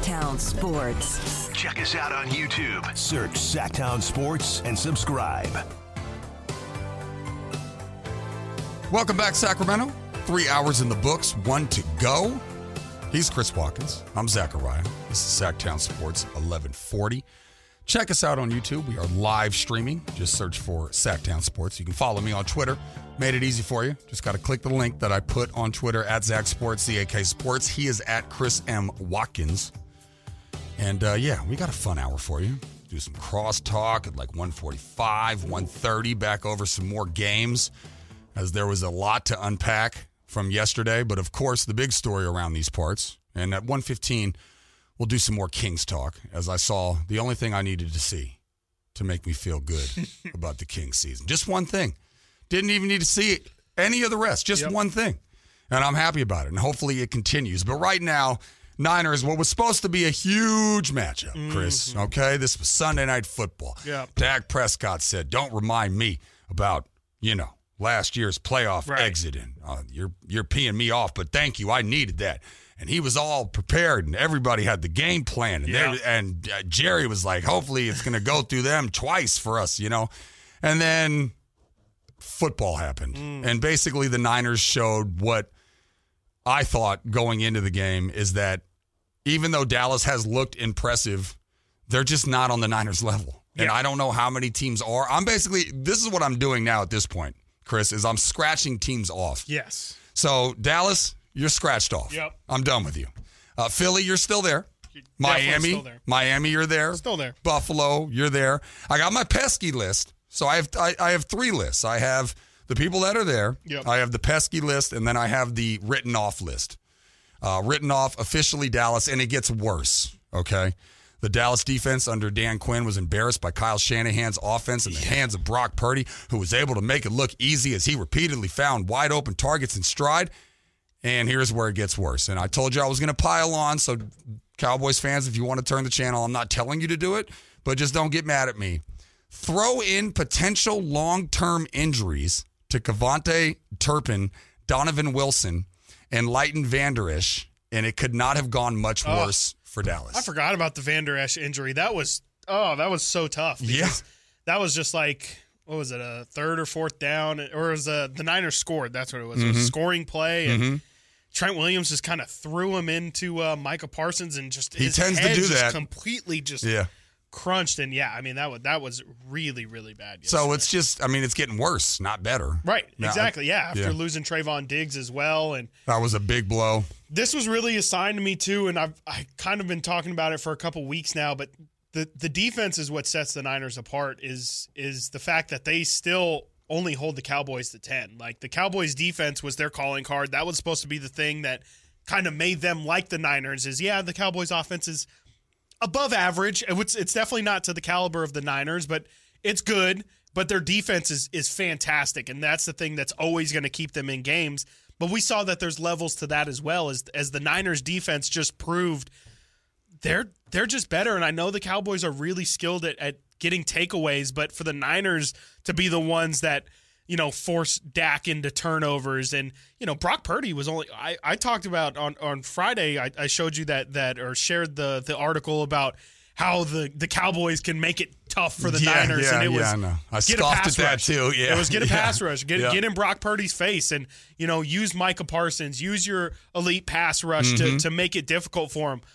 Sacktown Sports. Check us out on YouTube. Search Sacktown Sports and subscribe. Welcome back, Sacramento. Three hours in the books, one to go. He's Chris Watkins. I'm Zachariah. This is Sacktown Sports 1140. Check us out on YouTube. We are live streaming. Just search for Sacktown Sports. You can follow me on Twitter. Made it easy for you. Just got to click the link that I put on Twitter at Zach Sports, ZAK Sports. He is at Chris M. Watkins. And uh, yeah, we got a fun hour for you. Do some crosstalk at like 145, 130, back over some more games as there was a lot to unpack from yesterday. But of course, the big story around these parts. And at 115, we'll do some more Kings talk as I saw the only thing I needed to see to make me feel good about the Kings season. Just one thing. Didn't even need to see any of the rest, just Yep. one thing. And I'm happy about it. And hopefully it continues. But right now, Niners, what was supposed to be a huge matchup, Chris. Okay. This was Sunday night football. Yep. Dak Prescott said, Don't remind me about, you know, last year's playoff Right. exit. And uh, you're you're peeing me off, but thank you. I needed that. And he was all prepared, and everybody had the game plan. And, Yeah. they- and uh, Jerry was like, hopefully it's going to go through them twice for us, you know? And then football happened. And basically, the Niners showed what I thought going into the game is that even though Dallas has looked impressive, they're just not on the Niners level. And I don't know how many teams are. I'm basically, this is what I'm doing now at this point, Chris, is I'm scratching teams off. Yes. So, Dallas, you're scratched off. Yep. I'm done with you. Uh, Philly, you're still there. Definitely Miami, still there. Miami, you're there. Still there. Buffalo, you're there. I got my pesky list. So I have I, I have three lists. I have the people that are there. Yep. I have the pesky list, and then I have the written off list. Uh, written off officially Dallas, and it gets worse. Okay. The Dallas defense under Dan Quinn was embarrassed by Kyle Shanahan's offense in the hands of Brock Purdy, who was able to make it look easy as he repeatedly found wide open targets in stride. And here's where it gets worse. And I told you I was going to pile on. So, Cowboys fans, if you want to turn the channel, I'm not telling you to do it, but just don't get mad at me. Throw in potential long term injuries to KaVontae Turpin, Donovan Wilson, and Leighton Vander Esch, and it could not have gone much Oh. worse for Dallas. I forgot about the Vander Esch injury. That was oh, that was so tough. Yeah. That was just like what was it, a third or fourth down, or it was uh, the Niners scored. That's what it was. It was Mm-hmm. a scoring play, and Trent Williams just kind of threw him into uh, Micah Parsons, and just He tends to do that. completely just Yeah. Crunched. And yeah, I mean that was that was really really bad. So it's just, I mean, it's getting worse, not better. right, exactly. Yeah, after yeah. losing Trevon Diggs as well, and That was a big blow. this was really a sign to me too, and I've I kind of been talking about it for a couple weeks now. But the the defense is what sets the Niners apart. Is is the fact that they still only hold the Cowboys to ten. Like the Cowboys defense was their calling card. That was supposed to be the thing that kind of made them like the Niners. Is yeah, the Cowboys offense is above average. It's it's definitely not to the caliber of the Niners, but it's good. But their defense is is fantastic, and that's the thing that's always going to keep them in games. But we saw that there's levels to that as well as as the Niners defense just proved they're they're just better. And I know the Cowboys are really skilled at, at getting takeaways, but for the Niners to be the ones that you know force Dak into turnovers and you know Brock Purdy was only I, I talked about on on Friday I, I showed you that that or shared the the article about how the the Cowboys can make it tough for the Yeah, Niners yeah, and it was yeah, I know. I get a scoffed pass at that rush. too, yeah, it was get a pass rush get get in Brock Purdy's face and you know use Micah Parsons use your elite pass rush to to make it difficult for him Mm-hmm.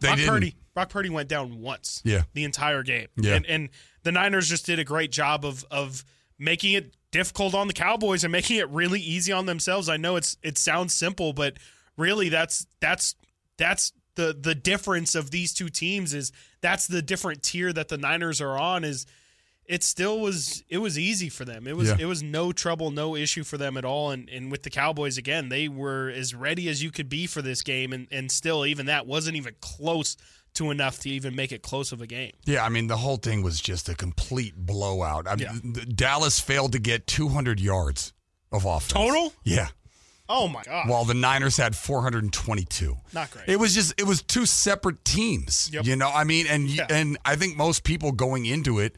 They Brock didn't. Purdy Brock Purdy went down once Yeah. the entire game Yeah. and and the Niners just did a great job of of making it difficult on the Cowboys and making it really easy on themselves I know it's it sounds simple but really that's that's that's the the difference of these two teams is that's the different tier that the Niners are on is it still was it was easy for them. It was Yeah. it was no trouble, no issue for them at all. And and with the Cowboys again, they were as ready as you could be for this game, and and still even that wasn't even close to enough to even make it close of a game. Yeah, I mean, the whole thing was just a complete blowout. I mean, Yeah. Dallas failed to get 200 yards of offense. Total? Yeah. Oh my god! While the Niners had 422. Not great. It was just it was two separate teams. Yep. You know, I mean, and Yeah. and I think most people going into it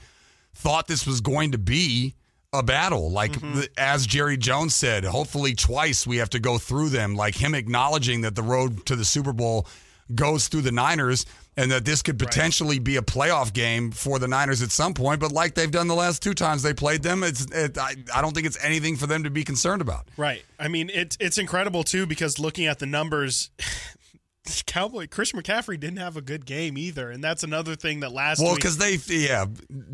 thought this was going to be a battle. Like Mm-hmm. as Jerry Jones said, hopefully twice we have to go through them. Like him acknowledging that the road to the Super Bowl goes through the Niners and that this could potentially be a playoff game for the Niners at some point. But like they've done the last two times they played them, it's it, I, I don't think it's anything for them to be concerned about. Right. I mean, it's it's incredible too because looking at the numbers, Cowboy Chris McCaffrey didn't have a good game either, and that's another thing that last Well, because they, yeah,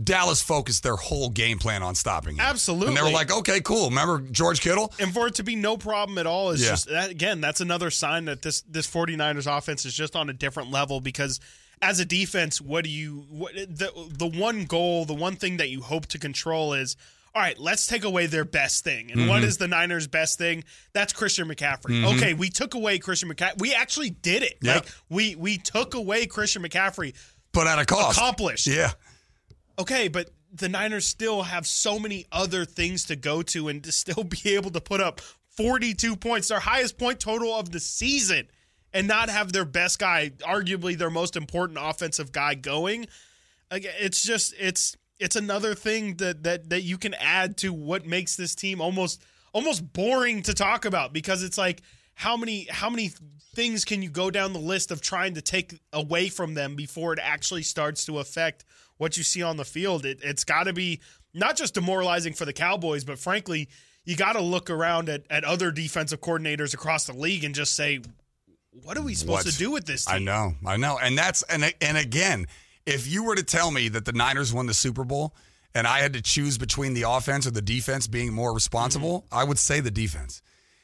Dallas focused their whole game plan on stopping him. Absolutely. And they were like, okay, cool. Remember George Kittle? and for it to be no problem at all is Yeah. just that, again that's another sign that this this 49ers offense is just on a different level because as a defense what do you what the the one goal the one thing that you hope to control is all right let's take away their best thing and Mm-hmm. what is the Niners best thing that's Christian McCaffrey okay we took away Christian McCaffrey we actually did it Yep. like we we took away Christian McCaffrey But at a cost. accomplished Yeah. okay, but the Niners still have so many other things to go to and to still be able to put up 42 points, their highest point total of the season, and not have their best guy, arguably their most important offensive guy going. It's just it's it's another thing that that that you can add to what makes this team almost almost boring to talk about because it's like how many how many things can you go down the list of trying to take away from them before it actually starts to affect what you see on the field it, it's got to be not just demoralizing for the cowboys but frankly you got to look around at, at other defensive coordinators across the league and just say what are we supposed What? to do with this team I know, I know, and that's and and again, if you were to tell me that the Niners won the Super Bowl and I had to choose between the offense or the defense being more responsible, I would say the defense.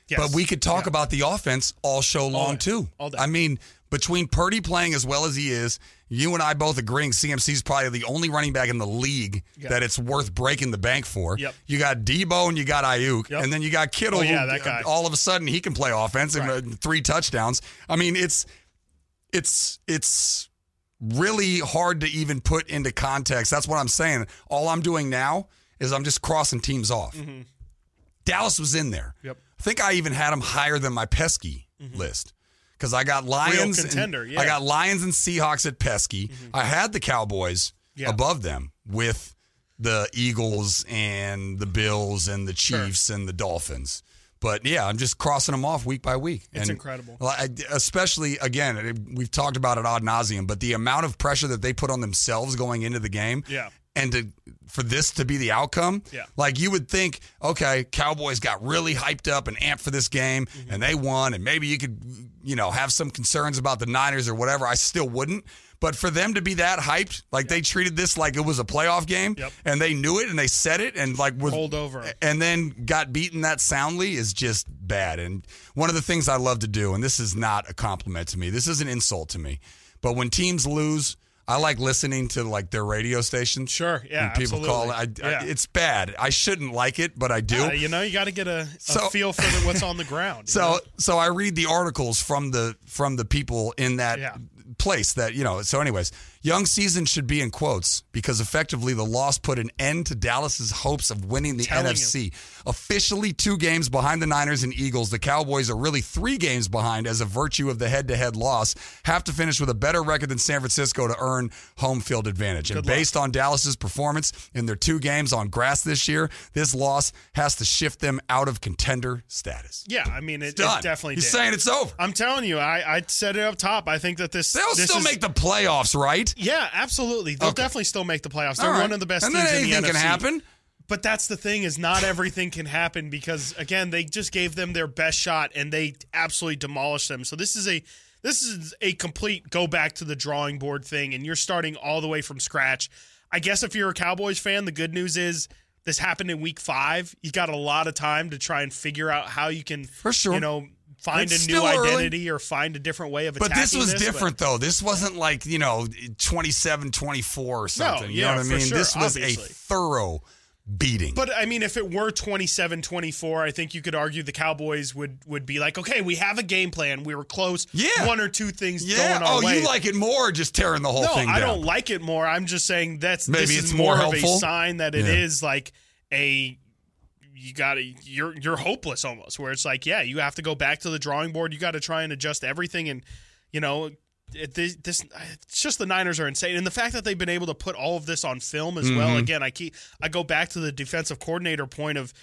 Yes. But we could talk Yeah. about the offense all show long day. too. All day. I mean, between Purdy playing as well as he is, you and I both agreeing CMC is probably the only running back in the league Yeah. that it's worth breaking the bank for. Yep. You got Debo and you got Aiyuk, Yep. and then you got Kittle. Oh, yeah, who, that guy. All of a sudden, he can play offense and Right. uh, three touchdowns. I mean, it's it's it's really hard to even put into context. That's what I'm saying. All I'm doing now is I'm just crossing teams off. Mm-hmm. Dallas was in there. Yep. I think I even had them higher than my pesky mm-hmm. list because I got Lions. and- contender, yeah. I got Lions and Seahawks at pesky. Mm-hmm. I had the Cowboys Yeah. above them with the Eagles and the Bills and the Chiefs and the Dolphins. But yeah, I'm just crossing them off week by week. It's And, incredible. especially again, we've talked about it ad nauseum, but the amount of pressure that they put on themselves going into the game, Yeah. and to for this to be the outcome, Yeah. like you would think, okay, Cowboys got really hyped up and amped for this game, Mm-hmm. and they won, and maybe you could, you know, have some concerns about the Niners or whatever. I still wouldn't. But for them to be that hyped, like they treated this like it was a playoff game, Yep. and they knew it and they said it, and like was Rolled over and then got beaten that soundly is just bad. And one of the things I love to do, and this is not a compliment to me, this is an insult to me, but when teams lose, I like listening to like their radio stations. Sure, yeah, And people call it. I, absolutely. I- it's bad. I shouldn't like it, but I do. Uh, you know, you got to get a, a So- feel for the, what's on the ground. So know? so I read the articles from the from the people in that Yeah. Place that you know. So anyways, young season should be in quotes because effectively the loss put an end to Dallas's hopes of winning the Telling NFC. Officially two games behind the Niners and Eagles, the Cowboys are really three games behind as a virtue of the head-to-head loss. Have to finish with a better record than San Francisco to earn home field advantage. And Good luck. based on Dallas's performance in their two games on grass this year, this loss has to shift them out of contender status. yeah, I mean, it, it Done. definitely He's did. saying it's over. I'm telling you, I, I said it up top. I think that this They'll this still is- make the playoffs, right? Yeah, absolutely. They'll Okay. definitely still make the playoffs. They're right. one of the best and teams then in the anything NFC. can happen. But that's the thing is not everything can happen because again, they just gave them their best shot and they absolutely demolished them. So this is a this is a complete go back to the drawing board thing and you're starting all the way from scratch. I guess if you're a Cowboys fan, the good news is this happened in week 5. You got a lot of time to try and figure out how you can For sure. you know find It's a new still early. identity or find a different way of attacking. But this was but- different, though. This wasn't like, you know, 27 24 or something. you yeah, know what I mean? sure, this was obviously. a thorough beating. But I mean, if it were 27-24, I think you could argue the Cowboys would would be like, okay, we have a game plan. We were close. Yeah. one or two things yeah. going our Oh, way. you like it more just tearing the whole no, thing down. I don't like it more. I'm just saying that's Maybe this it's is more more, of a sign that it is Yeah. like a you got to you're you're hopeless almost. Where it's like, yeah, you have to go back to the drawing board. You got to try and adjust everything, and you know. It, this, this it's just the Niners are insane, and the fact that they've been able to put all of this on film as Mm-hmm. well. Again, I keep I go back to the defensive coordinator point of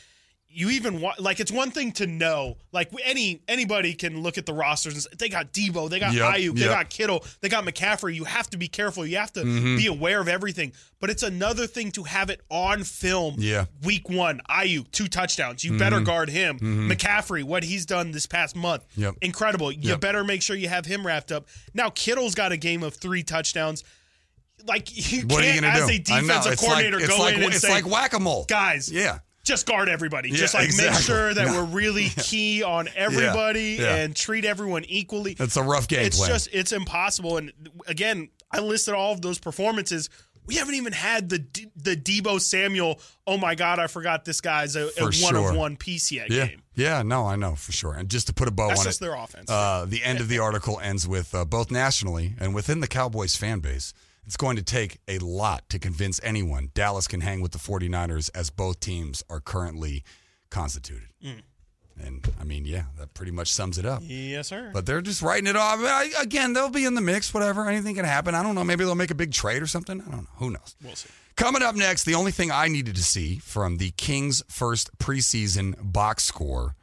you even want like it's one thing to know like any anybody can look at the rosters and say, they got Debo, they got Yep, Aiyuk, they got Kittle, they got McCaffrey. You have to be careful. You have to Mm-hmm. be aware of everything. But it's another thing to have it on film. Yeah. Week one, Aiyuk, two touchdowns. You better guard him. McCaffrey, what he's done this past month, Mm-hmm. Yep. incredible. You Yep. better make sure you have him wrapped up. Now Kittle's got a game of three touchdowns. Like you What are you can't, going to as do? a defensive coordinator, like, it's go like, in and it's say, like whack a mole, guys, Yeah, just guard everybody. Yeah, just like make sure that No. we're really key on everybody yeah. and treat everyone equally. that's a rough game it's plan. just it's impossible. And again, I listed all of those performances. We haven't even had the D- the Debo Samuel. Oh my God, I forgot this guy's a, a one sure. of one piece yet yeah, game. yeah. No, I know for sure. And just to put a bow That's on just it, their offense. Uh, the end of the article ends with uh, both nationally and within the Cowboys fan base. It's going to take a lot to convince anyone Dallas can hang with the 49ers as both teams are currently constituted. Mm. And I mean, yeah, that pretty much sums it up. yes, sir. But they're just writing it off. I, again, they'll be in the mix, whatever. Anything can happen. I don't know. Maybe they'll make a big trade or something. I don't know. Who knows? we'll see. Coming up next, the only thing I needed to see from the Kings' first preseason box score,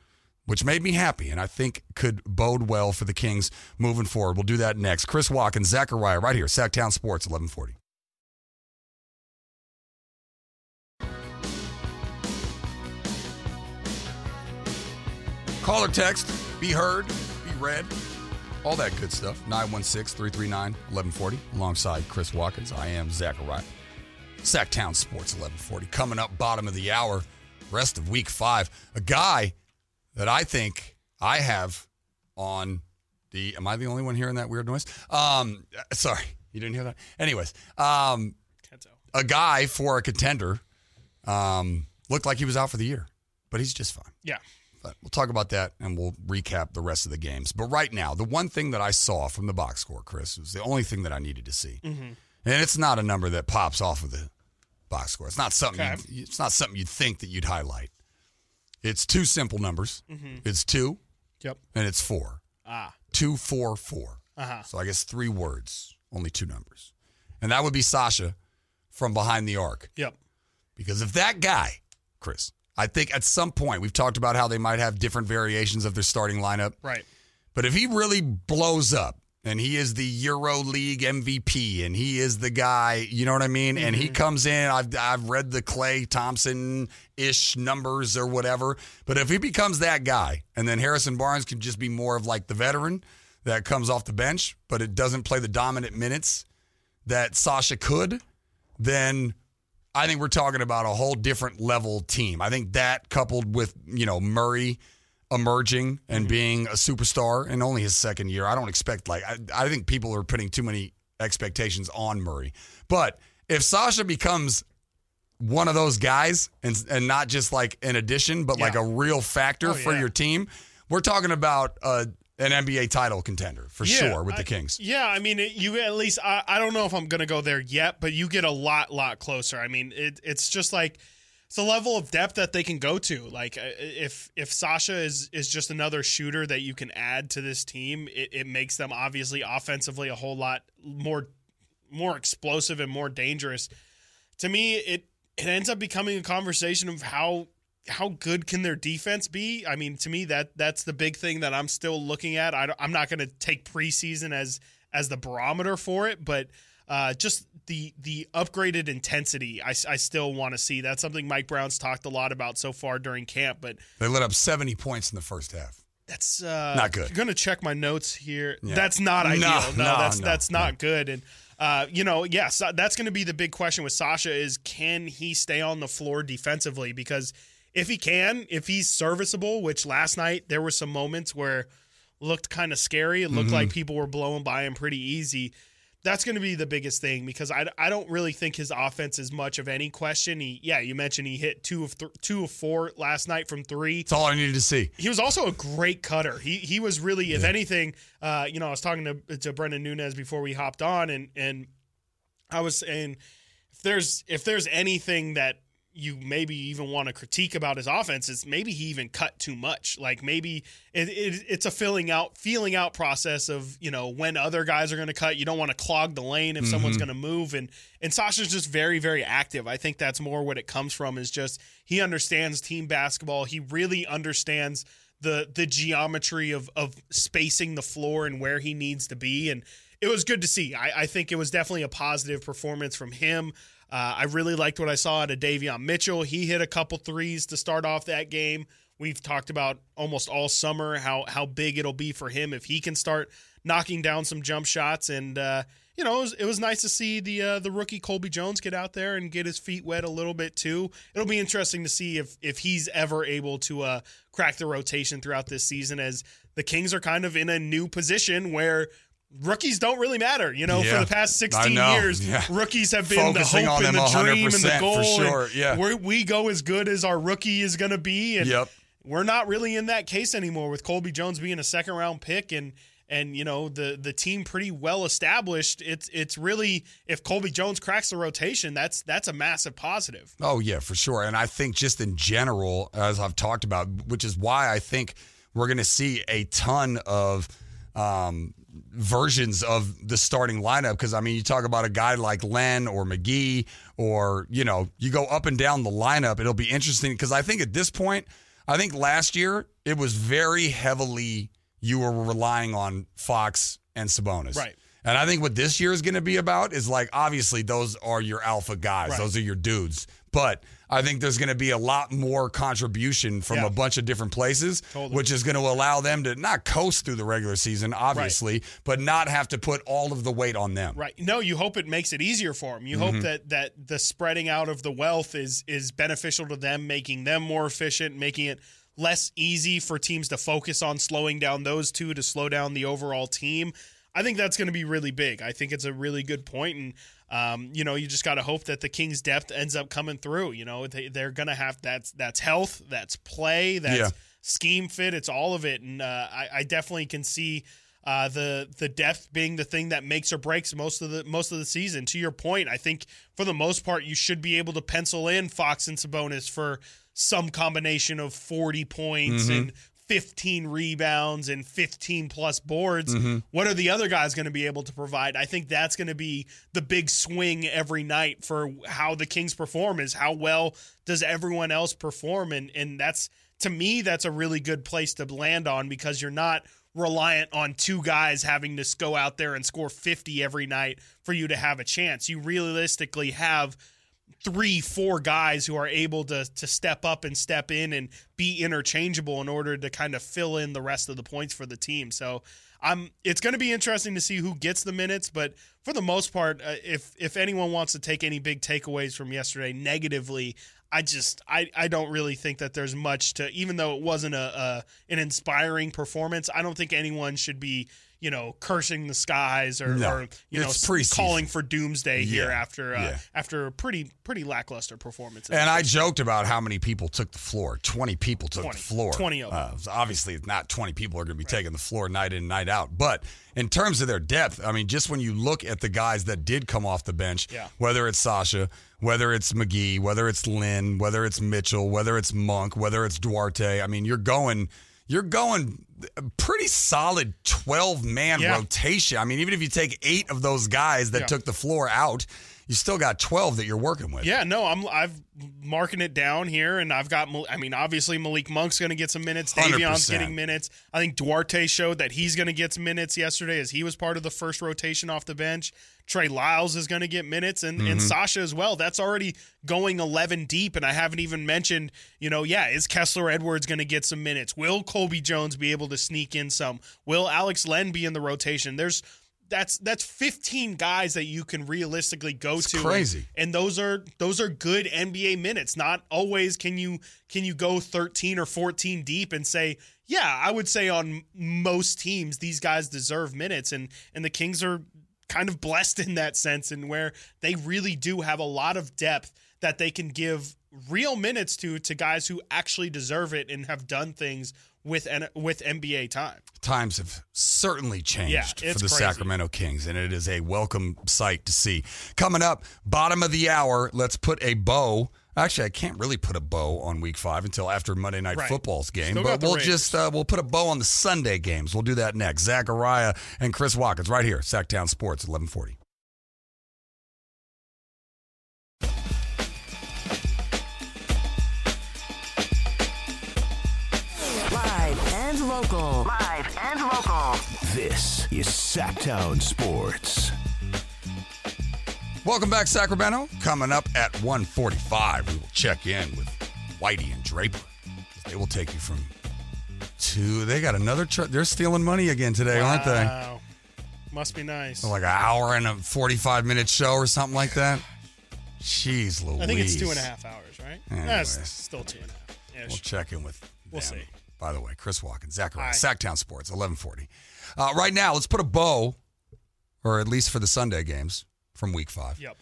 which made me happy and I think could bode well for the Kings moving forward. We'll do that next. Chris Watkins, Zachariah, right here, Sacktown Sports, 1140. Call or text, be heard, be read, all that good stuff. 916 339 1140. Alongside Chris Watkins, I am Zachariah. Sacktown Sports 1140. Coming up, bottom of the hour, rest of week five. A guy that I think I have on the. Am I the only one hearing that weird noise? Um, sorry, you didn't hear that? Anyways, um, a guy for a contender um, looked like he was out for the year, but he's just fine. Yeah. But we'll talk about that and we'll recap the rest of the games. But right now, the one thing that I saw from the box score, Chris, was the only thing that I needed to see. And it's not a number that pops off of the box score. It's not something. Okay. It's not something you'd think that you'd highlight. It's two simple numbers. It's two Yep. and it's four. Ah. Two, four, four. Uh-huh. So I guess three words, only two numbers, and that would be Sasha from behind the arc. Yep. Because if that guy, Chris, I think at some point we've talked about how they might have different variations of their starting lineup. Right. But if he really blows up and he is the Euro League MVP and he is the guy, you know what I mean? And he mm-hmm. comes in, I've, I've read the Klay Thompson ish numbers or whatever. But if he becomes that guy and then Harrison Barnes can just be more of like the veteran that comes off the bench, but it doesn't play the dominant minutes that Sasha could, then I think we're talking about a whole different level team. I think that coupled with, you know, Murray emerging and being a superstar in only his second year, I don't expect like I, I think people are putting too many expectations on Murray. But if Sasha becomes one of those guys and and not just like an addition, but like a real factor Oh, for yeah. your team, we're talking about uh, an NBA title contender for Yeah, sure with the I- Kings. Yeah, I mean, it, you at least I, I don't know if I'm gonna go there yet, but you get a lot, lot closer. I mean, it, it's just like it's the level of depth that they can go to. Like uh, if if Sasha is is just another shooter that you can add to this team, it, it makes them obviously offensively a whole lot more more explosive and more dangerous. To me, it it ends up becoming a conversation of how how good can their defense be? I mean, to me that that's the big thing that I'm still looking at. I, am not going to take preseason as as the barometer for it, but uh, just the the upgraded intensity, I, I still want to see. That's something Mike Brown's talked a lot about so far during camp, but They let up 70 points in the first half. that's uh, Not good. I'm gonna check my notes here. Yeah. That's not ideal. No, no, that's no, that's not no. good. And uh, you know, yes, that's going to be the big question with Sasha is can he stay on the floor defensively? Because if he can, if he's serviceable, which last night there were some moments where looked kind of scary. It looked Mm-hmm. like people were blowing by him pretty easy. That's going to be the biggest thing because I, I don't really think his offense is much of any question. He yeah, you mentioned he hit two of th- two of four last night from three. That's all I needed to see. He was also a great cutter. He he was really, if anything, uh, you know, I was talking to to Brendan Nunez before we hopped on, and and I was saying if there's if there's anything that you maybe even want to critique about his offense is maybe he even cut too much. Like maybe it, it, it's a filling out, feeling out process of you know when other guys are going to cut. You don't want to clog the lane if someone's Mm-hmm. going to move. And and Sasha's just very very active. I think that's more what it comes from is just he understands team basketball. He really understands the the geometry of of spacing the floor and where he needs to be. And it was good to see. I, I think it was definitely a positive performance from him. Uh, I really liked what I saw out of Davion Mitchell. He hit a couple threes to start off that game. We've talked about almost all summer how how big it'll be for him if he can start knocking down some jump shots. And uh, you know, it was, it was nice to see the uh, the rookie Colby Jones get out there and get his feet wet a little bit too. It'll be interesting to see if if he's ever able to uh, crack the rotation throughout this season, as the Kings are kind of in a new position where rookies don't really matter. You know, Yeah, for the past 16 years, yeah. rookies have been Focusing the hope and the dream and the goal. sure, yeah. we're, we go as good as our rookie is going to be. And Yep. we're not really in that case anymore with Colby Jones being a second round pick and and you know the the team pretty well established. It's it's really if Colby Jones cracks the rotation, that's that's a massive positive. Oh yeah, for sure. And I think just in general, as I've talked about, which is why I think we're going to see a ton of um, versions of the starting lineup. Because I mean, you talk about a guy like Len or McGee, or you know, you go up and down the lineup. It'll be interesting because I think at this point, I think last year it was very heavily you were relying on Fox and Sabonis, Right. and I think what this year is going to be about is like obviously those are your alpha guys, Right. those are your dudes. But I think there's going to be a lot more contribution from Yeah. a bunch of different places, Totally. which is going to allow them to not coast through the regular season, obviously, but not have to put all of the weight on them. Right. No, you hope it makes it easier for them. You Mm-hmm. hope that that the spreading out of the wealth is is beneficial to them, making them more efficient, making it less easy for teams to focus on slowing down those two to slow down the overall team. I think that's going to be really big. I think it's a really good point, and um, you know, you just got to hope that the Kings' depth ends up coming through. You know, they, they're going to have that's that's health, that's play, that's Yeah. scheme fit. It's all of it, and uh, I, I definitely can see uh, the the depth being the thing that makes or breaks most of the most of the season. To your point, I think for the most part you should be able to pencil in Fox and Sabonis for some combination of forty points and. 15 rebounds and 15 plus boards. Mm-hmm. What are the other guys going to be able to provide? I think that's going to be the big swing every night for how the Kings perform is how well does everyone else perform and and that's to me that's a really good place to land on because you're not reliant on two guys having to go out there and score 50 every night for you to have a chance. You realistically have three, four guys who are able to to step up and step in and be interchangeable in order to kind of fill in the rest of the points for the team. So I'm it's going to be interesting to see who gets the minutes, but for the most part, uh, if if anyone wants to take any big takeaways from yesterday negatively, I just I, I don't really think that there's much to even though it wasn't a, a an inspiring performance. I don't think anyone should be you know cursing the skies or, No, or you know preseason. calling for doomsday here after uh, yeah. after a pretty pretty lackluster performance. And I joked about how many people took the floor. 20 people took 20. the floor. 20 of them. Uh, obviously, not 20 people are going to be taking the floor night in, night out. But in terms of their depth, I mean, just when you look at the guys that did come off the bench, Yeah. whether it's Sasha, whether it's McGee, whether it's Len, whether it's Mitchell, whether it's Monk, whether it's Duarte, I mean, you're going. You're going pretty solid 12 man Yeah. rotation. I mean, even if you take eight of those guys that Yeah. took the floor out, you still got 12 that you're working with. Yeah, no, I'm I've marking it down here, and I've got. I mean, obviously Malik Monk's going to get some minutes. Davion's 100%. getting minutes. I think Duarte showed that he's going to get some minutes yesterday, as he was part of the first rotation off the bench. Trey Lyles is going to get minutes, and and mm-hmm. Sasha as well. That's already going 11 deep, and I haven't even mentioned. You know, yeah, is Kessler Edwards going to get some minutes? Will Colby Jones be able to sneak in some? Will Alex Len be in the rotation? There's that's that's 15 guys that you can realistically go to. and- crazy. and those are those are good NBA minutes. Not always can you can you go 13 or 14 deep and say, yeah, I would say on most teams these guys deserve minutes and and the Kings are kind of blessed in that sense and where they really do have a lot of depth that they can give real minutes to to guys who actually deserve it and have done things with N- with NBA time. times have certainly changed Yeah, for the crazy. Sacramento Kings, and it is a welcome sight to see. Coming up, bottom of the hour, let's put a bow Actually, I can't really put a bow on Week Five until after Monday Night Right. Football's game. Still but we'll Raiders. just uh, we'll put a bow on the Sunday games. We'll do that next. Zachariah and Chris Watkins right here, Sacktown Sports, eleven forty. Local. Live and local. This is Sacktown Sports. Welcome back, Sacramento. Coming up at 145, we will check in with Whitey and Draper. They will take you from two. They got another. Tr- they're stealing money again today, aren't they? Wow. Must be nice. Like an hour and a 45 minute show or something like that. Jeez Louise. I think it's two and a half hours, right? Anyways. That's still two and a half. Yeah, We'll check in with We'll them. see. By the way, Chris Watkins, Zachariah. Sacktown Sports, 1140. Uh, right now, let's put a bow, or at least for the Sunday games from week five. Yep.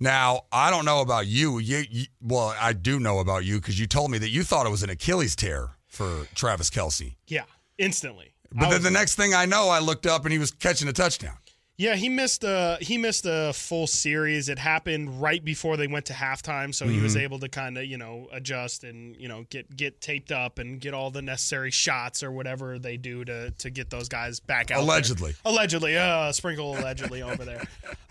Now, I don't know about you. You, you well, I do know about you because you told me that you thought it was an Achilles tear for Travis Kelce. Yeah. Instantly. But I then the next thing I know, I looked up and he was catching a touchdown. Yeah, he missed a he missed a full series. It happened right before they went to halftime, so he was Mm-hmm. able to kind of you know adjust and you know get get taped up and get all the necessary shots or whatever they do to to get those guys back out. there. Allegedly. allegedly, uh, sprinkle allegedly over there.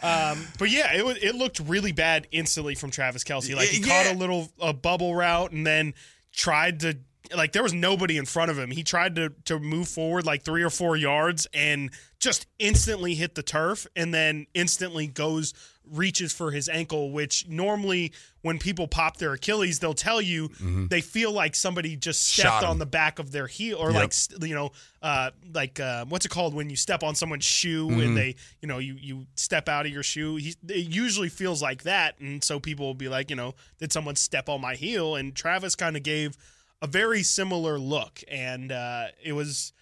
Um, but yeah, it it looked really bad instantly from Travis Kelce. Like he Yeah. caught a little a bubble route and then tried to like there was nobody in front of him. He tried to to move forward like three or four yards and just instantly hit the turf and then instantly goes reaches for his ankle which normally when people pop their achilles they'll tell you they feel like somebody just stepped Mm-hmm. On the back of their heel or Yep. like you know uh like uh what's it called when you step on someone's shoe Mm-hmm. and they you know you you step out of your shoe he, it usually feels like that and so people will be like you know did someone step on my heel and travis kind of gave a very similar look and uh it was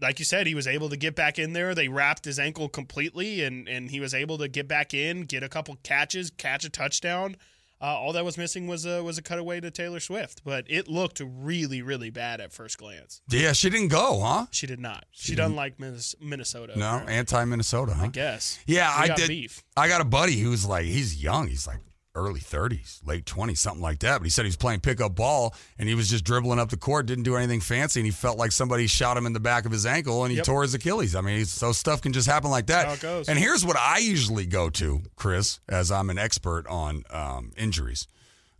like you said, he was able to get back in there. They wrapped his ankle completely, and and he was able to get back in, get a couple catches, catch a touchdown. Uh, all that was missing was a was a cutaway to Taylor Swift, but it looked really really bad at first glance. Yeah, she didn't go, huh? She did not. She doesn't like Minnesota. No, anti Minnesota, huh? I guess. Yeah, We I did. beef. I got a buddy who's like, he's young. He's like early 30s, late 20s, something like that. But he said he was playing pickup ball and he was just dribbling up the court, didn't do anything fancy, and he felt like somebody shot him in the back of his ankle and he Yep. tore his Achilles. I mean, so stuff can just happen like that. how it goes. And here's what I usually go to, Chris, as I'm an expert on um, injuries.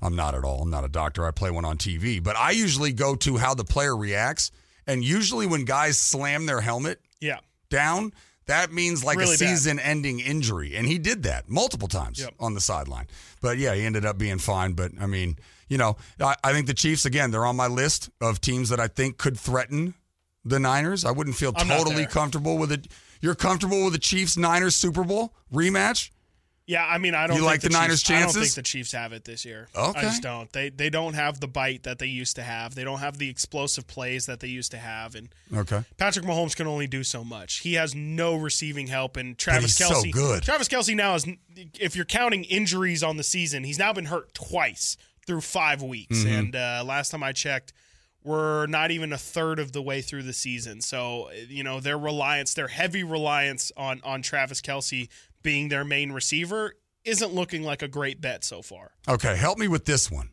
I'm not at all. I'm not a doctor. I play one on TV, but I usually go to how the player reacts. And usually when guys slam their helmet, Yeah. down, that means like Really a season ending injury. And he did that multiple times Yep. on the sideline. But yeah, he ended up being fine. But I mean, you know, I, I think the Chiefs, again, they're on my list of teams that I think could threaten the Niners. I wouldn't feel I'm totally comfortable with it. You're comfortable with the Chiefs Niners Super Bowl rematch? Yeah, I mean, I don't You think like the Niners' Chiefs, I don't think the Chiefs have it this year. Okay. I just don't. They they don't have the bite that they used to have. They don't have the explosive plays that they used to have, and Okay. Patrick Mahomes can only do so much. He has no receiving help, and Travis he's so Kelce. good. Travis Kelce now is, if you're counting injuries on the season, he's now been hurt twice through five weeks. Mm-hmm. And uh, last time I checked, we're not even a third of the way through the season. So you know their reliance, their heavy reliance on on Travis Kelce being their main receiver, isn't looking like a great bet so far. Okay, help me with this one.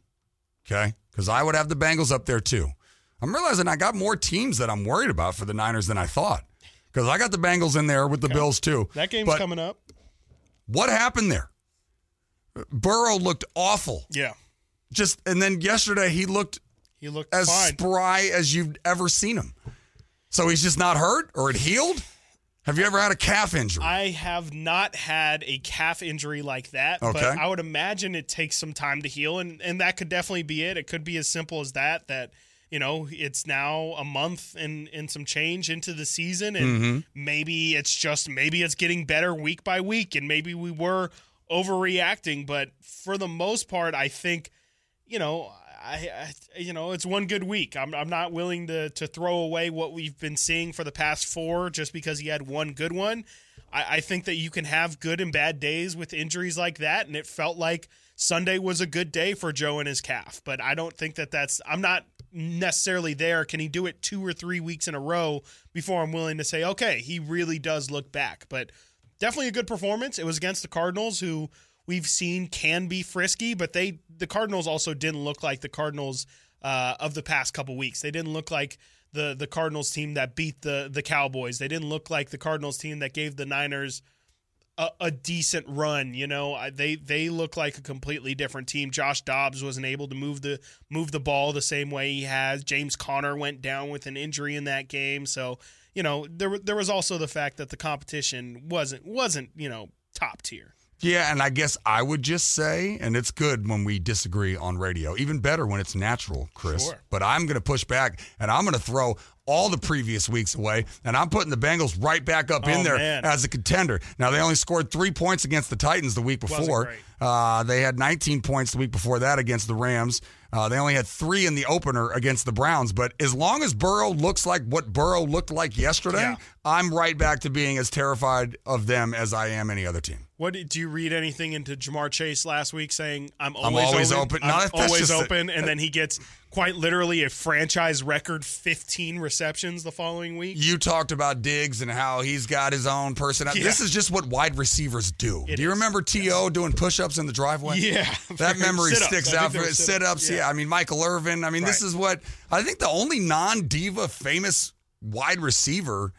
Okay? Because I would have the Bengals up there too. I'm realizing I got more teams that I'm worried about for the Niners than I thought. Because I got the Bengals in there with the Bills too. That game's But coming up. What happened there? Burrow looked awful. Yeah, Just and then yesterday he looked he looked as fine. spry as you've ever seen him. So he's just not hurt or it healed? Have you ever had a calf injury? I have not had a calf injury like that, but I would imagine it takes some time to heal, and and that could definitely be it. It could be as simple as that. That you know, it's now a month and and some change into the season, and Mm-hmm. maybe it's just maybe it's getting better week by week, and maybe we were overreacting, but for the most part, I think you know. I, I, you know, it's one good week. I'm, I'm not willing to to throw away what we've been seeing for the past four just because he had one good one. I, I think that you can have good and bad days with injuries like that, and it felt like Sunday was a good day for Joe and his calf. But I don't think that that's. I'm not necessarily there. Can he do it two or three weeks in a row before I'm willing to say, okay, he really does look back? But definitely a good performance. It was against the Cardinals, who we've seen can be frisky, but they the Cardinals also didn't look like the Cardinals uh, of the past couple weeks. They didn't look like the the Cardinals team that beat the the Cowboys. They didn't look like the Cardinals team that gave the Niners a, a decent run. You know, they they look like a completely different team. Josh Dobbs wasn't able to move the move the ball the same way he has. James Conner went down with an injury in that game, so you know there there was also the fact that the competition wasn't wasn't you know top tier. Yeah, and I guess I would just say, and it's good when we disagree on radio, even better when it's natural, Chris. Sure. But I'm going to push back, and I'm going to throw all the previous weeks away, and I'm putting the Bengals right back up in Oh, there man. as a contender. Now, they only scored three points against the Titans the week before. Uh, they had 19 points the week before that against the Rams. Uh, they only had three in the opener against the Browns. But as long as Burrow looks like what Burrow looked like yesterday, Yeah. I'm right back to being as terrified of them as I am any other team. What did do you read anything into Ja'Marr Chase last week saying I'm I'm always, always open, open." No, I'm always open, and then he gets quite literally a franchise record 15 receptions the following week. You talked about Diggs and how he's got his own personality. Yeah. This is just what wide receivers do. It do you is. remember T.O. doing push ups in the driveway? Yeah, That memory Sit-ups. sticks out for were sit ups. Yeah. Yeah. I mean, Michael Irvin. I mean, this is what I think the only non diva famous wide receiver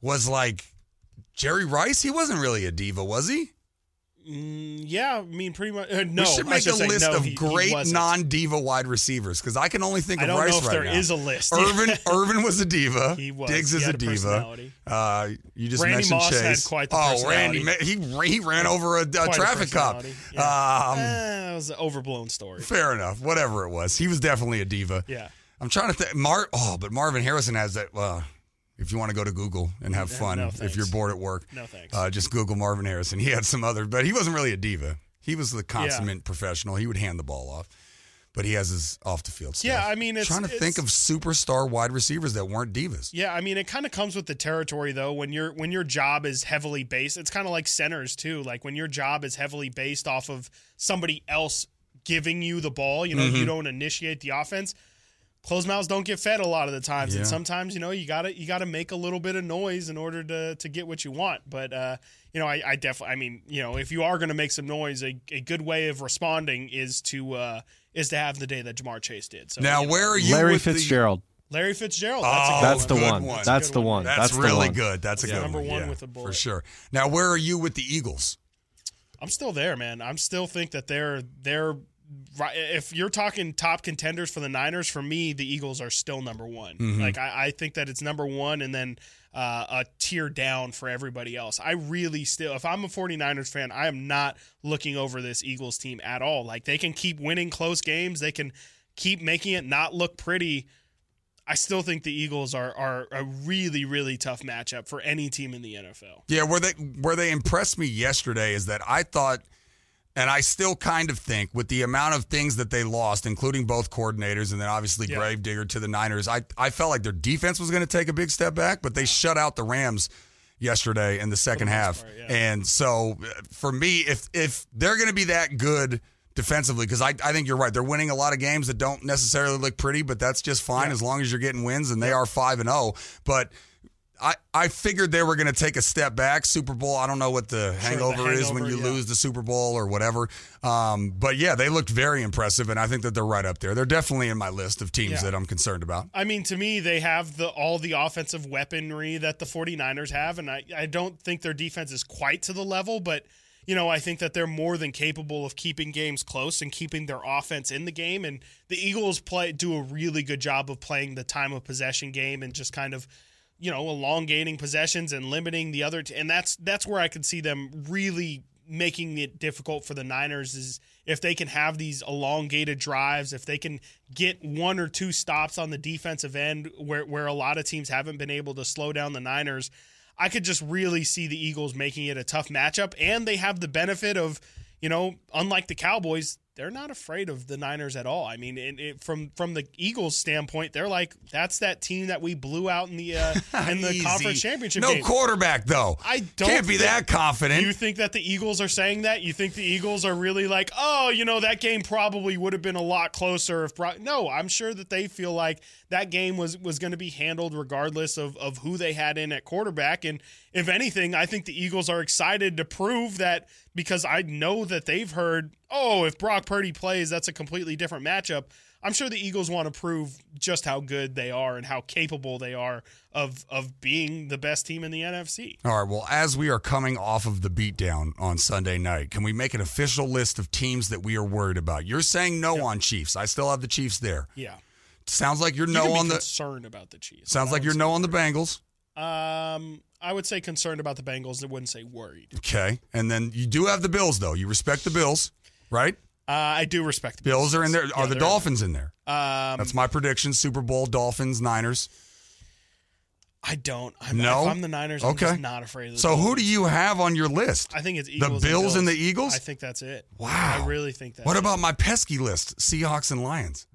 was like Jerry Rice. He wasn't really a diva, was he? Mm, yeah, I mean, pretty much. Uh, no, we should I make a say list no, of he- great wasn't. non diva wide receivers because I can only think I of don't Rice know if right there now. is a list. Irvin, Irvin was a diva. He was. Diggs He is had a a diva. Uh, you just Randy mentioned Moss had Chase. quite the oh, Randy, he he ran over a, a Quite a traffic cop. yeah. Um, Eh, that was an overblown story. fair enough. Whatever it was, he was definitely a diva. Yeah. I'm trying to think. Mar. Oh, but Marvin Harrison has that. Uh, if you want to go to Google and have fun, no, if you're bored at work, No, thanks. Uh, just Google Marvin Harrison. He had some other, but he wasn't really a diva. He was the consummate professional. He would hand the ball off, but he has his off the field stuff. Yeah, I mean, it's- trying to think of superstar wide receivers that weren't divas. Yeah, I mean, it kind of comes with the territory though. When your when your job is heavily based, it's kind of like centers too. Like when your job is heavily based off of somebody else giving you the ball. You know, Mm-hmm. you don't initiate the offense. Closed mouths don't get fed a lot of the times, Yeah. and sometimes you know you gotta you gotta make a little bit of noise in order to to get what you want. But uh, you know, I, I definitely, I mean, you know, if you are going to make some noise, a, a good way of responding is to uh, is to have the day that Ja'Marr Chase did. So Now, you know, where are you? Larry with the- Fitzgerald. Larry Fitzgerald? Oh, That's, a good That's the one. one. That's the one. That's, That's really one. good. That's a Yeah. good Number one. one yeah, with a for sure. Now, where are you with the Eagles? I'm still there, man. I'm still think that they're they're right. If you're talking top contenders for the Niners, for me, the Eagles are still number one. Mm-hmm. Like I, I think that it's number one, and then uh, a tier down for everybody else. I really still, if I'm a 49ers fan, I am not looking over this Eagles team at all. Like they can keep winning close games, they can keep making it not look pretty. I still think the Eagles are are a really really tough matchup for any team in the NFL. Yeah, where they where they impressed me yesterday is that I thought, and I still kind of think, with the amount of things that they lost, including both coordinators, and then obviously Yeah. Gravedigger to the Niners, I I felt like their defense was going to take a big step back, but they shut out the Rams yesterday in the second most half, part, yeah. and so uh, for me, if if they're going to be that good. Defensively, because I, I think you're right. They're winning a lot of games that don't necessarily look pretty, but that's just fine Yeah. as long as you're getting wins, and they are five and zero. But I, I figured they were going to take a step back. Super Bowl, I don't know what the hangover, is when you yeah. lose the Super Bowl or whatever. Um, but yeah, they looked very impressive, and I think that they're right up there. They're definitely in my list of teams Yeah. that I'm concerned about. I mean, to me, they have the all the offensive weaponry that the 49ers have, and I, I don't think their defense is quite to the level, but you know, I think that they're more than capable of keeping games close and keeping their offense in the game. And the Eagles play do a really good job of playing the time of possession game and just kind of, you know, elongating possessions and limiting the other. T- and that's that's where I could see them really making it difficult for the Niners is if they can have these elongated drives, if they can get one or two stops on the defensive end where where a lot of teams haven't been able to slow down the Niners. I could just really see the Eagles making it a tough matchup and they have the benefit of, you know, unlike the Cowboys, they're not afraid of the Niners at all. I mean, it, it, from from the Eagles' standpoint, they're like that's that team that we blew out in the uh, in the conference championship No game. quarterback though. I don't can't be that confident. You think that the Eagles are saying that? You think the Eagles are really like, oh, you know, that game probably would have been a lot closer if. Bro-. No, I'm sure that they feel like that game was was going to be handled regardless of of who they had in at quarterback. And if anything, I think the Eagles are excited to prove that because I know that they've heard, oh, if Brock Purdy plays, that's a completely different matchup. I'm sure the Eagles want to prove just how good they are and how capable they are of of being the best team in the NFC. All right. Well, as we are coming off of the beatdown on Sunday night, can we make an official list of teams that we are worried about? You're saying no on Chiefs. I still have the Chiefs there. Yeah. Sounds like you're You no on the. concerned about the Chiefs. Sounds like you're no on the. Bengals. Um, I would say concerned about the Bengals. I wouldn't say worried. Okay. And then you do have the Bills, though. You respect the Bills, right? Uh, I do respect the Bills are in there. Yeah, Are the Dolphins in there? Um, That's my prediction. Super Bowl, Dolphins, Niners. I don't. I'm, No? If I'm the Niners. Okay, I'm not afraid of the So who do you have on your list? I think it's The Bills and and the Eagles? I think that's it. Wow. I really think that. What about my pesky list? Seahawks and Lions.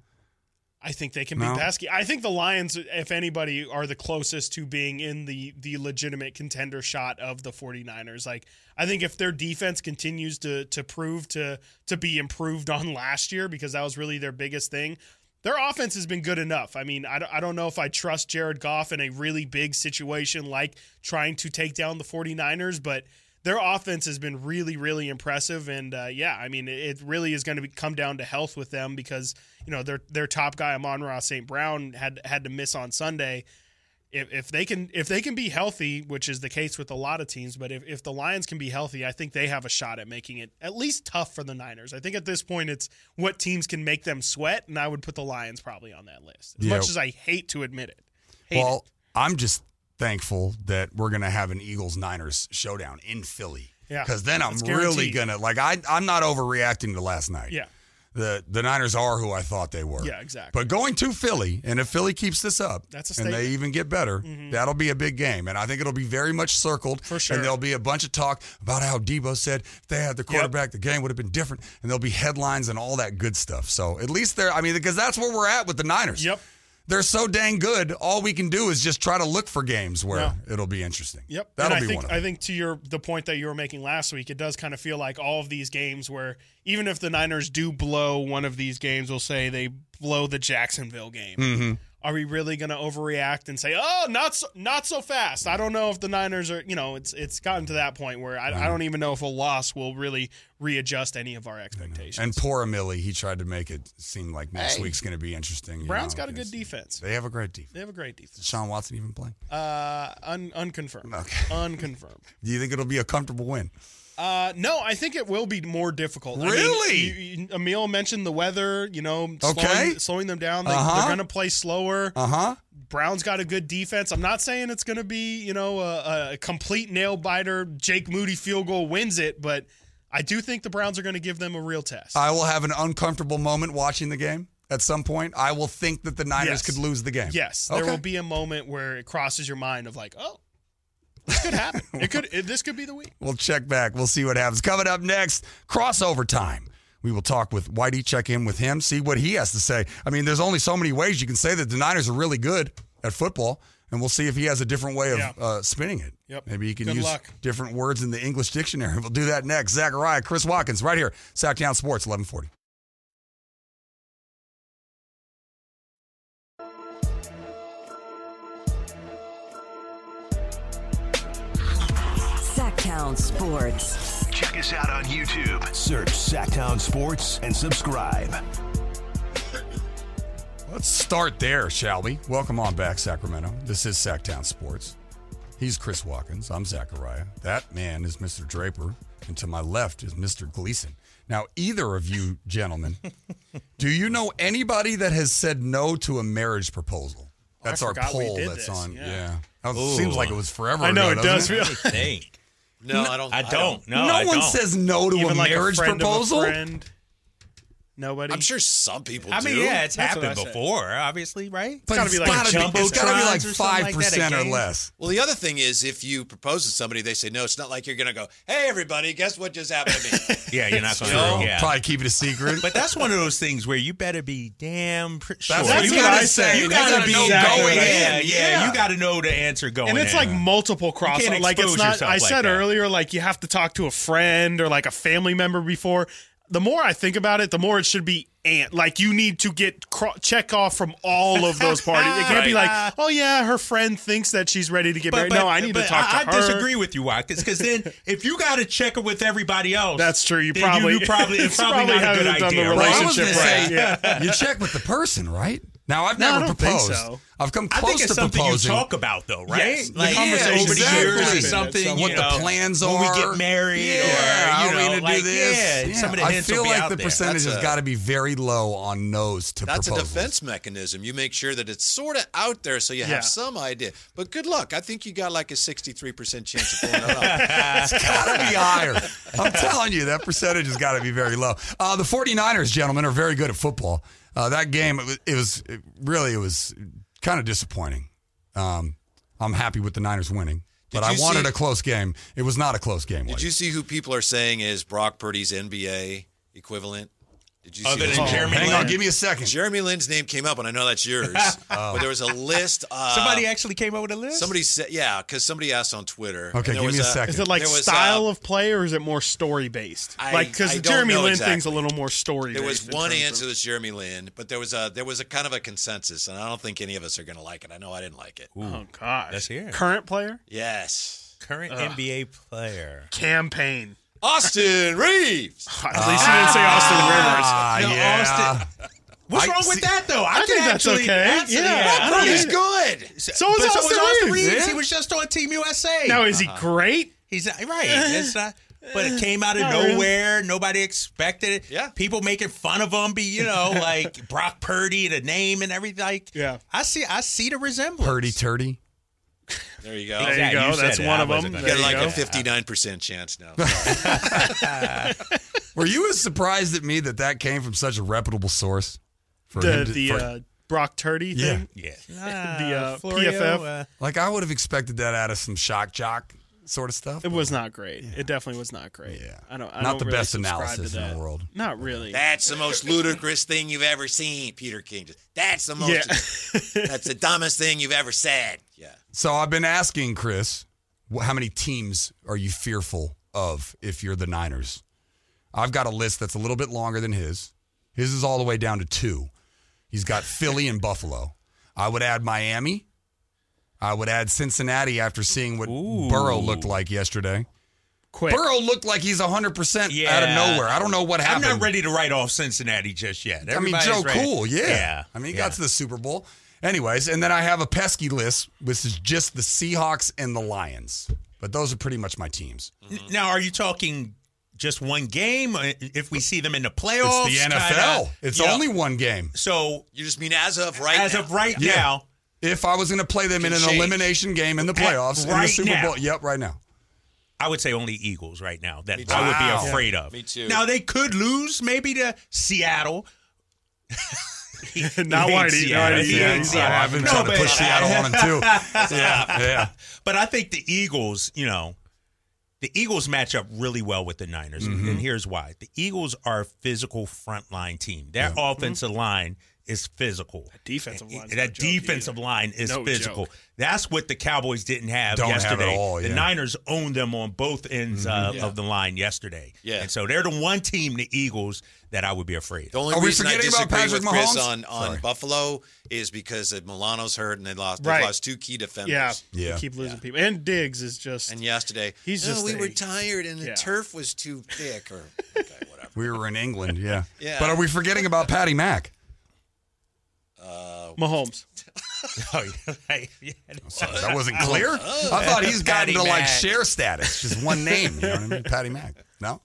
I think they can No? be pesky. I think the Lions, if anybody, are the closest to being in the the legitimate contender shot of the 49ers. Like I think if their defense continues to to prove to to be improved on last year because that was really their biggest thing. Their offense has been good enough. I mean, I don't, I don't know if I trust Jared Goff in a really big situation like trying to take down the 49ers, but their offense has been really, really impressive. And uh, yeah, I mean, it really is going to come down to health with them because you know their their top guy Amon-Ra St. Brown had had to miss on Sunday. If, if they can if they can be healthy, which is the case with a lot of teams, but if, if the Lions can be healthy, I think they have a shot at making it at least tough for the Niners. I think at this point it's what teams can make them sweat, and I would put the Lions probably on that list. As Yeah. much as I hate to admit it. Hate well, I'm just thankful that we're going to have an Eagles Niners showdown in Philly. Yeah, Because then I'm really going to, like, I, I'm not overreacting to last night. Yeah. The, the Niners are who I thought they were. Yeah, exactly. But going to Philly, and if Philly keeps this up, That's a and they. Mm-hmm. even get better, that'll be a big game. And I think it'll be very much circled. For sure. And there'll be a bunch of talk about how Debo said if they had the quarterback, the game would have been different. And there'll be headlines and all that good stuff. So at least they're, I mean, because that's where we're at with the Niners. Yep. They're so dang good. All we can do is just try to look for games where Yeah. it'll be interesting. Yep. That'll and I be think one of I think to your the point that you were making last week, it does kind of feel like all of these games where even if the Niners do blow one of these games, we'll say they blow the Jacksonville game. Mm-hmm. Are we really going to overreact and say, "Oh, not so, not so fast"? I don't know if the Niners are. You know, it's it's gotten to that point where I, I don't even know if a loss will really readjust any of our expectations. And poor Emily, he tried to make it seem like next Hey. week's going to be interesting. Brown's know, got a good defense. They have a great defense. They have a great defense. Sean Watson even playing? Uh, un, unconfirmed. Okay. Unconfirmed. Do you think it'll be a comfortable win? Uh, no, I think it will be more difficult. I mean, Really? you- you- Emil mentioned the weather. You know, slowing, Okay. slowing them down. They, Uh-huh. They're going to play slower. Uh huh. Brown's got a good defense. I'm not saying it's going to be you know a, a complete nail biter. Jake Moody field goal wins it, but I do think the Browns are going to give them a real test. I will have an uncomfortable moment watching the game at some point. I will think that the Niners Yes. could lose the game. yes, there Okay. will be a moment where it crosses your mind of like, oh, this could happen. it could. It, this could be the week. We'll check back. We'll see what happens. Coming up next, crossover time. We will talk with Whitey, check in with him, see what he has to say. I mean, there's only so many ways you can say that the Niners are really good at football, and we'll see if he has a different way of Yeah. uh, spinning it. Yep. Maybe he can Good use luck. different words in the English dictionary. We'll do that next. Zachariah, Chris Watkins, right here, Sacktown Sports, 1140. Sacktown Sports. Check us out on YouTube. Search Sacktown Sports and subscribe. Let's start there, shall we? Welcome on back, Sacramento. This is Sacktown Sports. He's Chris Watkins. I'm Zachariah. That man is Mr. Draper. And to my left is Mr. Gleason. Now, either of you gentlemen, do you know anybody that has said no to a marriage proposal? That's our poll that's this, on. yeah. Yeah. That seems like it was forever I know ago, it doesn't does it? feel. think. No, I don't. I don't. No, No, I one don't. says no to a Even like marriage a friend proposal. Of a friend. Nobody. I'm sure some people I do. mean, yeah, it's That's what happened I said. before, obviously, right? But gotta be like gotta jumbo it's gotta be like trons or something five like that at percent or games. less. Well, the other thing is, if you propose to somebody, they say no. It's not like you're going to go, "Hey, everybody, guess what just happened to me." Yeah, you're not going No. to. Yeah. Probably keep it a secret. But that's one of those things where you better be damn pr- sure. That's what you you gotta gotta say. You You gotta, gotta be know exactly going right. in. Yeah, yeah, Yeah. You got to know the answer going and it's in. like multiple cross. can't Like it's not. yourself I like said that. earlier, like you have to talk to a friend or like a family member before. The more I think about it, the more it should be and like you need to get cro- check off from all of those parties. It can't be like, uh, oh yeah, her friend thinks that she's ready to get married. no, I need to but talk to I, her. I disagree with you, Watkins, because then if you got to check it with everybody else, That's true. You probably you, probably it's you probably, not a haven't good done idea. the right? Well, I was gonna right. say, Yeah. you check with the person, right? Now I've No, I never don't think proposed. so. I've come I close think it's to something proposing. you talk about, though, right? Yes, the like conversation over the years or something. what you the know, plans when are. we get married, Yeah, or are you we know, gonna like do this? yeah, some of the I hints feel will be like the there. percentage That's has got to be very low on no's to propose. That's proposals. a defense mechanism. You make sure that it's sort of out there so you Yeah. have some idea. But good luck. I think you got like a 63% chance of pulling it off. It's got to be higher. I'm telling you, that percentage has got to be very low. Uh, the 49ers, gentlemen, are very good at football. Uh, that game, it was, it was it really, it was kind of disappointing. Um, I'm happy with the Niners winning, but I wanted see- a close game. It was not a close game. Did you see who people are saying is Brock Purdy's NBA equivalent? Did you see Other that? than Jeremy Hang Lin. on, give me a second. Jeremy Lin's name came up, and I know that's yours. But there was a list. Uh, Somebody actually came up with a list. Somebody said, yeah, because somebody asked on Twitter. Okay, and there give was me a second. Is it like There was, style uh, of play or is it more story based? I- Like because I the don't Jeremy know Lin exactly. thing's a little more story. Based. There was one answer that's Jeremy Lin, but there was a there was a kind of a consensus, and I don't think any of us are going to like it. I know I didn't like it. Oh gosh, Let's hear it. Current player Yes, Current NBA player. campaign. Austin Reaves. At least you didn't say Austin Rivers. Ah, No, yeah. Austin- What's I- wrong see- with that though? I, I think can that's actually, okay. that's- Yeah, I yeah. don't He's good. So is but so Austin Reaves. Reaves. Yeah. He was just on Team USA. Now is he great? He's not, right. It's not, but it came out of Not really. nowhere. Nobody expected it. Yeah. People making fun of him. Be you know like Brock Purdy, the name and everything. Like Yeah. I see. I see the resemblance. Purdy turdy. There you go. There you go. you That's one I of them. You gonna got like go. a fifty nine percent chance now. Were you as surprised at me that that came from such a reputable source? For the to- the for- uh, Brock Turdy Yeah. thing. Yeah. The, uh, Florio, PFT. uh, like I would have expected that out of some shock jock sort of stuff. It was not great. It definitely was not great. Yeah. I don't. I Not don't the really best analysis in the world. Not really. That's the most ludicrous thing you've ever seen, Peter King. That's the most. yeah. That's the dumbest thing you've ever said. Yeah. So I've been asking Chris, how many teams are you fearful of if you're the Niners? I've got a list that's a little bit longer than his. His is all the way down to two. He's got Philly and Buffalo. I would add Miami. I would add Cincinnati after seeing what Burrow looked like yesterday. Quick. Burrow looked like he's 100% out of nowhere. I don't know what happened. I'm not ready to write off Cincinnati just yet. I mean, Joe ready. Cool, yeah. Yeah. I mean, he yeah. got to the Super Bowl. Anyways, and then I have a pesky list, which is just the Seahawks and the Lions. But those are pretty much my teams. Now, are you talking just one game? Uh, If we see them in the playoffs, It's the NFL. kinda, it's you know, only one game. so. You just mean as of right as now. of right Yeah. now, If I was going to play them in an change. elimination game in the playoffs, in the Super now. Bowl, yep, right now. I would say only Eagles right now that I would be afraid of. Me too. Now they could lose maybe to Seattle. He- he Not hates Whitey. Seattle. No, He he- hates yeah, Seattle. I've been No, trying to push Seattle on him too. yeah, yeah. But I think the Eagles, you know, the Eagles match up really well with the Niners, Mm-hmm. and here's why: the Eagles are a physical frontline team. Their offensive line is physical. defensive line's no that joke defensive either. line is No physical. joke. That's what the Cowboys didn't have Don't have it yesterday. all, The yeah. Mm-hmm. Niners owned them on both ends uh, Yeah. of the line yesterday. Yeah. and so they're the one team, the Eagles, that I would be afraid. The only Are we reason I forgetting about disagree Patrick with Chris Mahomes? on, on Sorry. Buffalo is because of Milano's hurt and they lost they Right. lost two key defenders. Yeah. Yeah. They keep losing people. And Diggs is just. And yesterday, He's "Oh, just we a- were tired and the Yeah. turf was too thick or okay, whatever. We were in England, yeah. Yeah. But are we forgetting about Patty Mack? Mahomes. Oh, yeah, right. Yeah. That wasn't clear. I thought he's gotten Patty to like Mack. share status, just one name. You know what I mean? Patty Mack. No.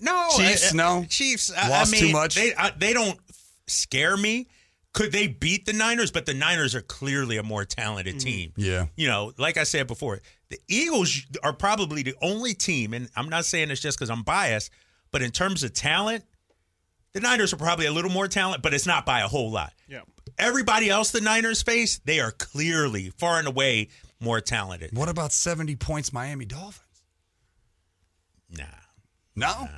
No, Chiefs, uh, no? Chiefs. I, Lost I too much? They uh, they don't scare me. Could they beat the Niners? But the Niners are clearly a more talented team. Mm. Yeah. You know, like I said before, the Eagles are probably the only team, and I'm not saying this just because I'm biased, but in terms of talent, the Niners are probably a little more talent, but it's not by a whole lot. Yeah. Everybody else the Niners face, they are clearly far and away more talented. What about 70 points Miami Dolphins? Nah. No.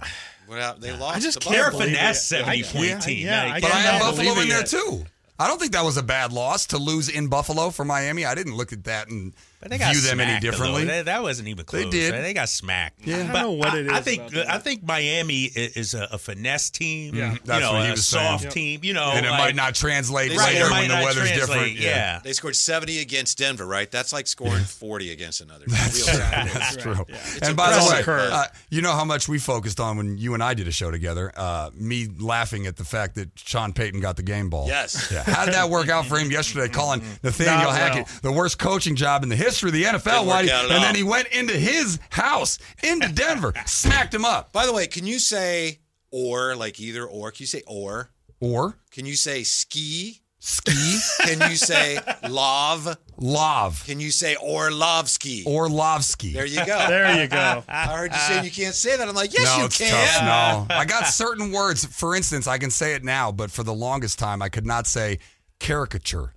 Well, they lost. I just to can't They're a Buffalo. believe finesse 70 I- point yeah, team. yeah, Now, I But I cannot had Buffalo in there yet. too. I don't think that was a bad loss to lose in Buffalo for Miami. I didn't look at that and But they got view them any smacked differently. That, that wasn't even clear. They close. did. They got smacked. Yeah. I don't But know what it I, is think. I think Miami is a, a finesse team. Yeah. You That's know, what he a was saying. soft Yep. team. You know, and it like- might not translate right, later when the weather's translate, different. Yeah. They scored 70 against Denver, right? That's like scoring 40 against another. Real talent. That's true. It's And by the way, uh, you know how much we focused on when you and I did a show together. Uh, me laughing at the fact that Sean Payton got the game ball. Yes. Yeah. How did that work out for him yesterday? Calling Nathaniel Hackett the worst coaching job in the history of the NFL. Didn't Whitey. and all. then he went into his house into Denver, smacked him up. By the way, can you say or, like either or? Can you say or? Or Can you say ski? ski, Can you say love? lov, Can you say Orlovsky? Orlovsky. there you go. There you go. I heard you saying you can't say that. I'm like, yes, no, you it's can. tough. No, I got certain words. For instance, I can say it now, but for the longest time, I could not say caricature.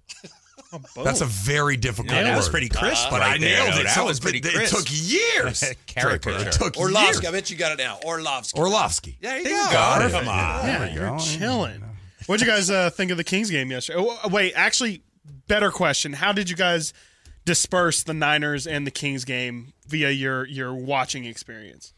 That's a very difficult Yeah, word. that was pretty crisp. but right I nailed there, it. though. So That was it- pretty it, took years. Caricature. It took Orlovsky. I bet you got it now. Orlovsky. Orlovsky. there you There go. you go. Got it. Come on. There You're go. chilling. What'd you guys uh, think of the Kings game yesterday? Oh, wait, actually, better question. How did you guys disperse the Niners and the Kings game via your your watching experience?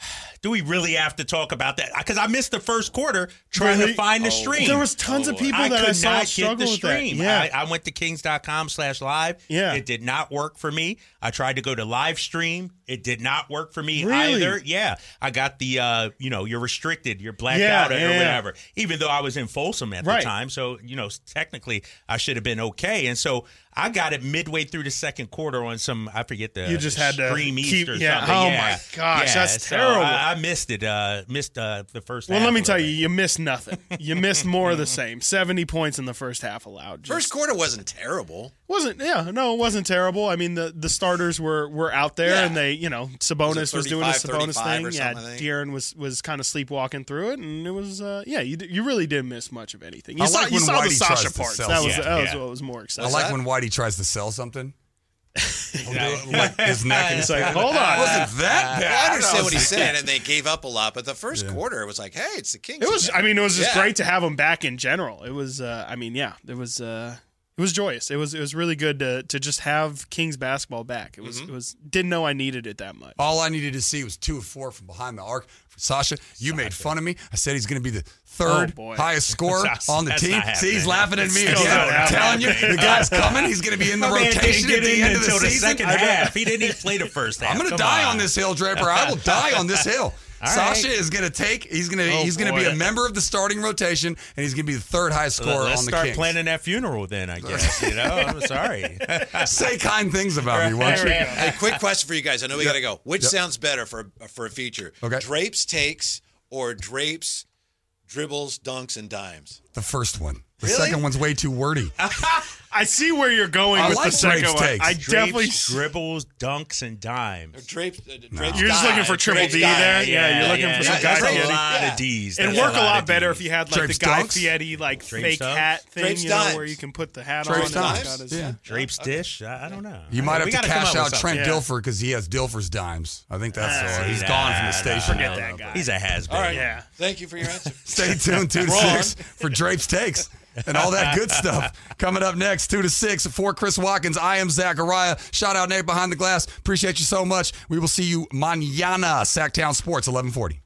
Do we really have to talk about that? Because I missed the first quarter trying Really? to find the stream. There was tons of people I that could I saw not get the stream. Yeah. I, I went to kings.com slash live. Yeah. It did not work for me. I tried to go to live stream. It did not work for me Really? either. Yeah. I got the, uh, you know, you're restricted, you're blacked Yeah, out or yeah, yeah. whatever, even though I was in Folsom at Right. the time. So, you know, technically I should have been okay. And so I got it midway through the second quarter on some, I forget the You just had to Stream East keep- or yeah. something. Oh, yeah. my gosh, Yeah. that's So terrible. I, I missed it. Uh, missed uh, the first Well, half let me tell little you, you missed nothing. You missed more of the same. Seventy points in the first half allowed. Just First quarter wasn't terrible. Wasn't yeah no it wasn't terrible. I mean the the starters were were out there Yeah. and they you know Sabonis Was was, doing his Sabonis thing. Yeah, something, De'Aaron was was kind of sleepwalking through it and it was uh, yeah you you really didn't miss much of anything. You I saw like you when saw the Whitey Sasha tries to parts. sell That was Yeah, that was yeah. what was more I like when Whitey tries to sell something. like his neck and It's like hold on. wasn't that bad. Well, I understand what he's saying, and they gave up a lot. But the first quarter, it was like, hey, it's the Kings. It was. I mean, it was just Yeah. great to have him back in general. It was. Uh, I mean, yeah, it was. Uh, it was joyous. It was. It was really good to to just have Kings basketball back. It was. Mm-hmm. It was. Didn't know I needed it that much. All I needed to see was two of four from behind the arc. For Sasha, you made fun of me. I said he's going to be the third Oh, highest scorer That's- on the team. See, he's laughing at me again. not I'm telling you, the guy's coming. He's going to be in the My rotation at the end of the until the season. second half. He didn't even play the first half. I'm going to die on. on this hill, Draper. I will die on this hill. All Sasha right. is going to take. He's going to. Oh, he's going to be a member of the starting rotation, and he's going to be the third highest scorer Let's on the start Kings. planning that funeral then, I guess. You know, I'm sorry. Say kind things about me, won't you? Hey, quick question for you guys. I know we got to go. Which sounds better for for a feature? Okay. Drapes takes or drapes, dribbles, dunks, and dimes. The first one. The Really? second one's way too wordy. I see where you're going I with like the second Drake's one. takes. I Drapes, definitely. dribbles, dunks, and dimes. Drapes, uh, drapes You're just looking dimes, for triple drapes D dimes. there. Yeah, you're looking for some Guy That's a Fieri. lot of D's. It'd That's work a lot lot of better Ds. if you had like Drapes the Guy dunks? Fieri like Drapes fake dunks? hat thing, Drapes you know, dimes. where you can put the hat Drapes on. and dimes? it's got his- Yeah. Drapes dish? I, I don't know. You might have to cash out Trent. Yeah. Dilfer because he has Dilfer's dimes. I think that's Ah, all. See He's gone from the station. Forget that guy. He's a has been. All right. Yeah. Thank you for your answer. Stay tuned, two to Wrong. six for Drapes Takes and all that good stuff. Coming up next, two to six for Chris Watkins. I am Zachariah. Shout out Nate behind the glass. Appreciate you so much. We will see you mañana. Sacktown Sports, eleven forty.